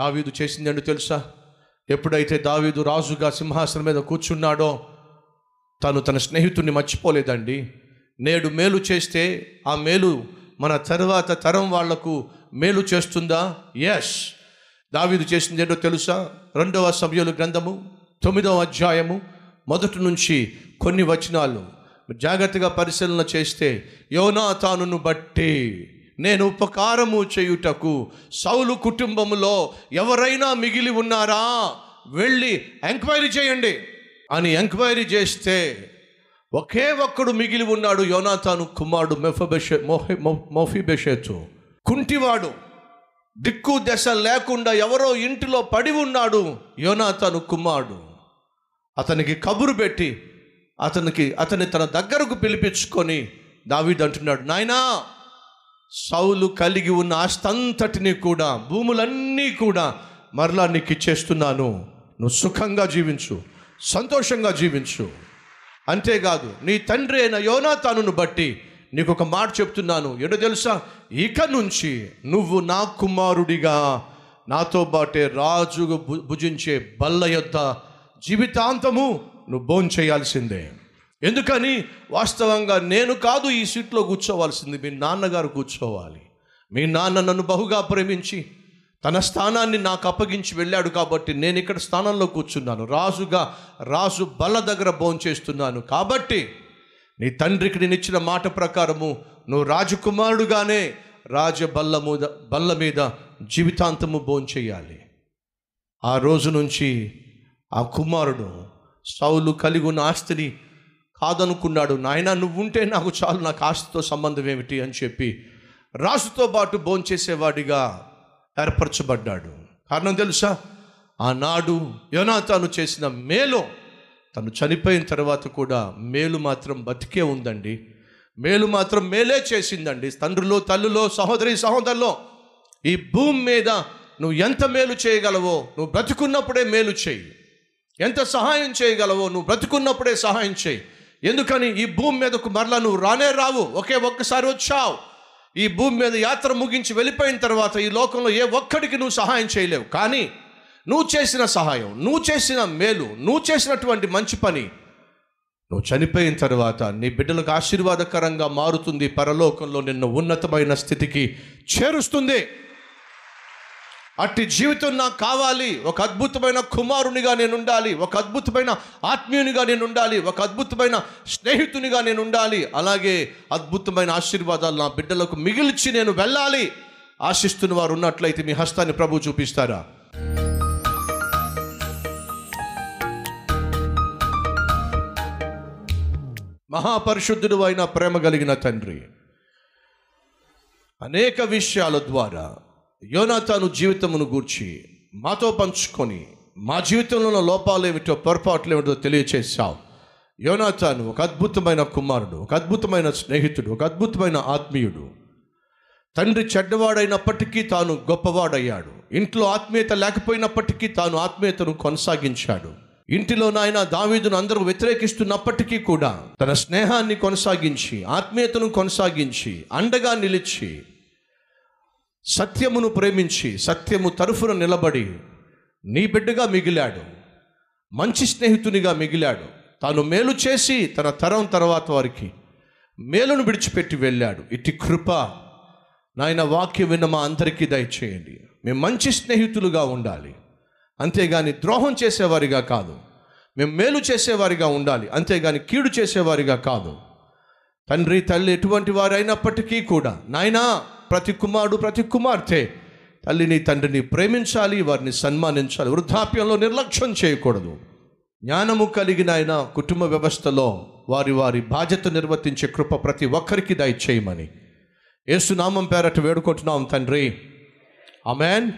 దావీదు చేసిందేంటో తెలుసా? ఎప్పుడైతే దావీదు రాజుగా సింహాసనం మీద కూర్చున్నాడో తను తన స్నేహితుడిని మర్చిపోలేదండి. నేడు మేలు చేస్తే ఆ మేలు మన తర్వాత తరం వాళ్ళకు మేలు చేస్తుందా? ఎస్ దావీదు చేసింది ఏంటో తెలుసా? రెండవ సభ్యుల గ్రంథము తొమ్మిదవ అధ్యాయము మొదటి నుంచి కొన్ని వచనాలు. జాగ్రత్తగా పరిశీలన చేస్తే యోనాతానును బట్టి నేను ఉపకారము చేయుటకు సౌలు కుటుంబములో ఎవరైనా మిగిలి ఉన్నారా? వెళ్ళి ఎంక్వైరీ చేయండి. అని ఎంక్వైరీ చేస్తే ఒకే ఒక్కడు మిగిలి ఉన్నాడు యోనాతాను కుమారుడు మెఫబెషే మోహి మోఫిబెషేతు. కుంటివాడు దిక్కు దశ లేకుండా ఎవరో ఇంటిలో పడి ఉన్నాడు యోనాతాను కుమారుడు. అతనికి కబురు పెట్టి అతనికి అతని తన దగ్గరకు పిలిపించుకొని దావీదు అంటున్నాడు నాయనా సౌలు కలిగి ఉన్న ఆస్తంతటిని కూడా భూములన్నీ కూడా మరలా నీకు ఇచ్చేస్తున్నాను. నువ్వు సుఖంగా జీవించు సంతోషంగా జీవించు. అంతేకాదు నీ తండ్రి అయిన యోనాతానును బట్టి నీకు ఒక మాట చెప్తున్నాను. ఏంటో తెలుసా? ఇక నుంచి నువ్వు నా కుమారుడిగా నాతో బాటే రాజు భుజించే బల్ల యొద్ద జీవితాంతము నువ్వు భోంచేయాల్సిందే చేయాల్సిందే. ఎందుకని? వాస్తవంగా నేను కాదు ఈ సీట్లో కూర్చోవాల్సింది. మీ నాన్నగారు కూర్చోవాలి. మీ నాన్న నన్ను బహుగా ప్రేమించి తన స్థానాన్ని నాకు అప్పగించి వెళ్ళాడు కాబట్టి నేను ఇక్కడ స్థానంలో కూర్చున్నాను. రాజుగా రాజు బల్ల దగ్గర భోంచేస్తున్నాను. కాబట్టి నీ తండ్రికి నేను ఇచ్చిన మాట ప్రకారము నువ్వు రాజకుమారుడుగానే రాజ బల్ల మీద బల్ల మీద జీవితాంతము భోంచేయాలి. ఆ రోజు నుంచి ఆ కుమారుడు సౌలు కలిగి ఉన్న ఆస్తిని కాదనుకున్నాడు నాయన నువ్వుంటే నాకు చాలు నాకు ఆస్తితో సంబంధం ఏమిటి? అని చెప్పి రాసుతో పాటు భోంచేసేవాడిగా ఏర్పరచబడ్డాడు. కారణం తెలుసా? ఆనాడు యోనాతాను చేసిన మేలు తను చనిపోయిన తర్వాత కూడా మేలు మాత్రం బతికే ఉందండి. మేలు మాత్రం మేలే చేసిందండి. తండ్రులు తల్లులో సహోదరి సహోదరులో ఈ భూమి మీద నువ్వు ఎంత మేలు చేయగలవో నువ్వు బ్రతుకున్నప్పుడే మేలు చేయి. ఎంత సహాయం చేయగలవో నువ్వు బ్రతుకున్నప్పుడే సహాయం చేయి. ఎందుకని ఈ భూమి మీదకు మరలా నువ్వు రానే రావు? ఒకే ఒక్కసారి వచ్చావు. ఈ భూమి మీద యాత్ర ముగించి వెళ్ళిపోయిన తర్వాత ఈ లోకంలో ఏ ఒక్కడికి నువ్వు సహాయం చేయలేవు. కానీ నువ్వు చేసిన సహాయం నువ్వు చేసిన మేలు నువ్వు చేసినటువంటి మంచి పని నువ్వు చనిపోయిన తర్వాత నీ బిడ్డలకు ఆశీర్వాదకరంగా మారుతుంది పరలోకంలో నిన్ను ఉన్నతమైన స్థితికి చేరుస్తుంది. అట్టి జీవితం నాకు కావాలి. ఒక అద్భుతమైన కుమారునిగా నేను ఉండాలి. ఒక అద్భుతమైన ఆత్మీయునిగా నేను ఉండాలి. ఒక అద్భుతమైన స్నేహితునిగా నేను ఉండాలి. అలాగే అద్భుతమైన ఆశీర్వాదాలు నా బిడ్డలకు మిగిల్చి నేను వెళ్ళాలి. ఆశిస్తున్న వారు ఉన్నట్లయితే మీ హస్తాన్ని ప్రభు చూపిస్తారా? మహాపరిశుద్ధుడు అయిన ప్రేమ కలిగిన తండ్రి అనేక విషయాల ద్వారా యోనాతాను జీవితమును గూర్చి మాతో పంచుకొని మా జీవితంలో ఉన్న లోపాలు ఏమిటో పొరపాట్లు ఏమిటో తెలియచేశావు. యోనాతాను ఒక అద్భుతమైన కుమారుడు ఒక అద్భుతమైన స్నేహితుడు ఒక అద్భుతమైన ఆత్మీయుడు. తండ్రి చెడ్డవాడైనప్పటికీ తాను గొప్పవాడయ్యాడు. ఇంట్లో ఆత్మీయత లేకపోయినప్పటికీ తాను ఆత్మీయతను కొనసాగించాడు. ఇంటిలో నాయన దావీదును అందరూ వ్యతిరేకిస్తున్నప్పటికీ కూడా తన స్నేహాన్ని కొనసాగించి ఆత్మీయతను కొనసాగించి అండగా నిలిచి సత్యమును ప్రేమించి సత్యము తరఫున నిలబడి నీ బిడ్డగా మిగిలాడు మంచి స్నేహితునిగా మిగిలాడు. తాను మేలు చేసి తన తరం తర్వాత వారికి మేలును విడిచిపెట్టి వెళ్ళాడు. ఇట్టి కృప నాయన వాక్యం విన్న మా అందరికీ దయచేయండి. మేము మంచి స్నేహితులుగా ఉండాలి. అంతేగాని ద్రోహం చేసేవారిగా కాదు. మేము మేలు చేసేవారిగా ఉండాలి. అంతేగాని కీడు చేసేవారిగా కాదు. తండ్రి తల్లి ఎటువంటి వారైనప్పటికీ కూడా నాయనా ప్రతి కుమారుడు ప్రతి కుమార్తె. తల్లిని తండ్రిని ప్రేమించాలి వారిని సన్మానించాలి. వృద్ధాప్యంలో నిర్లక్ష్యం చేయకూడదు. జ్ఞానము కలిగిన ఆయన కుటుంబ వ్యవస్థలో వారి వారి బాధ్యత నిర్వర్తించే కృప ప్రతి ఒక్కరికి దయచేయమని. ఏసునామం పేరట వేడుకుంటున్నాం తండ్రి. అమెన్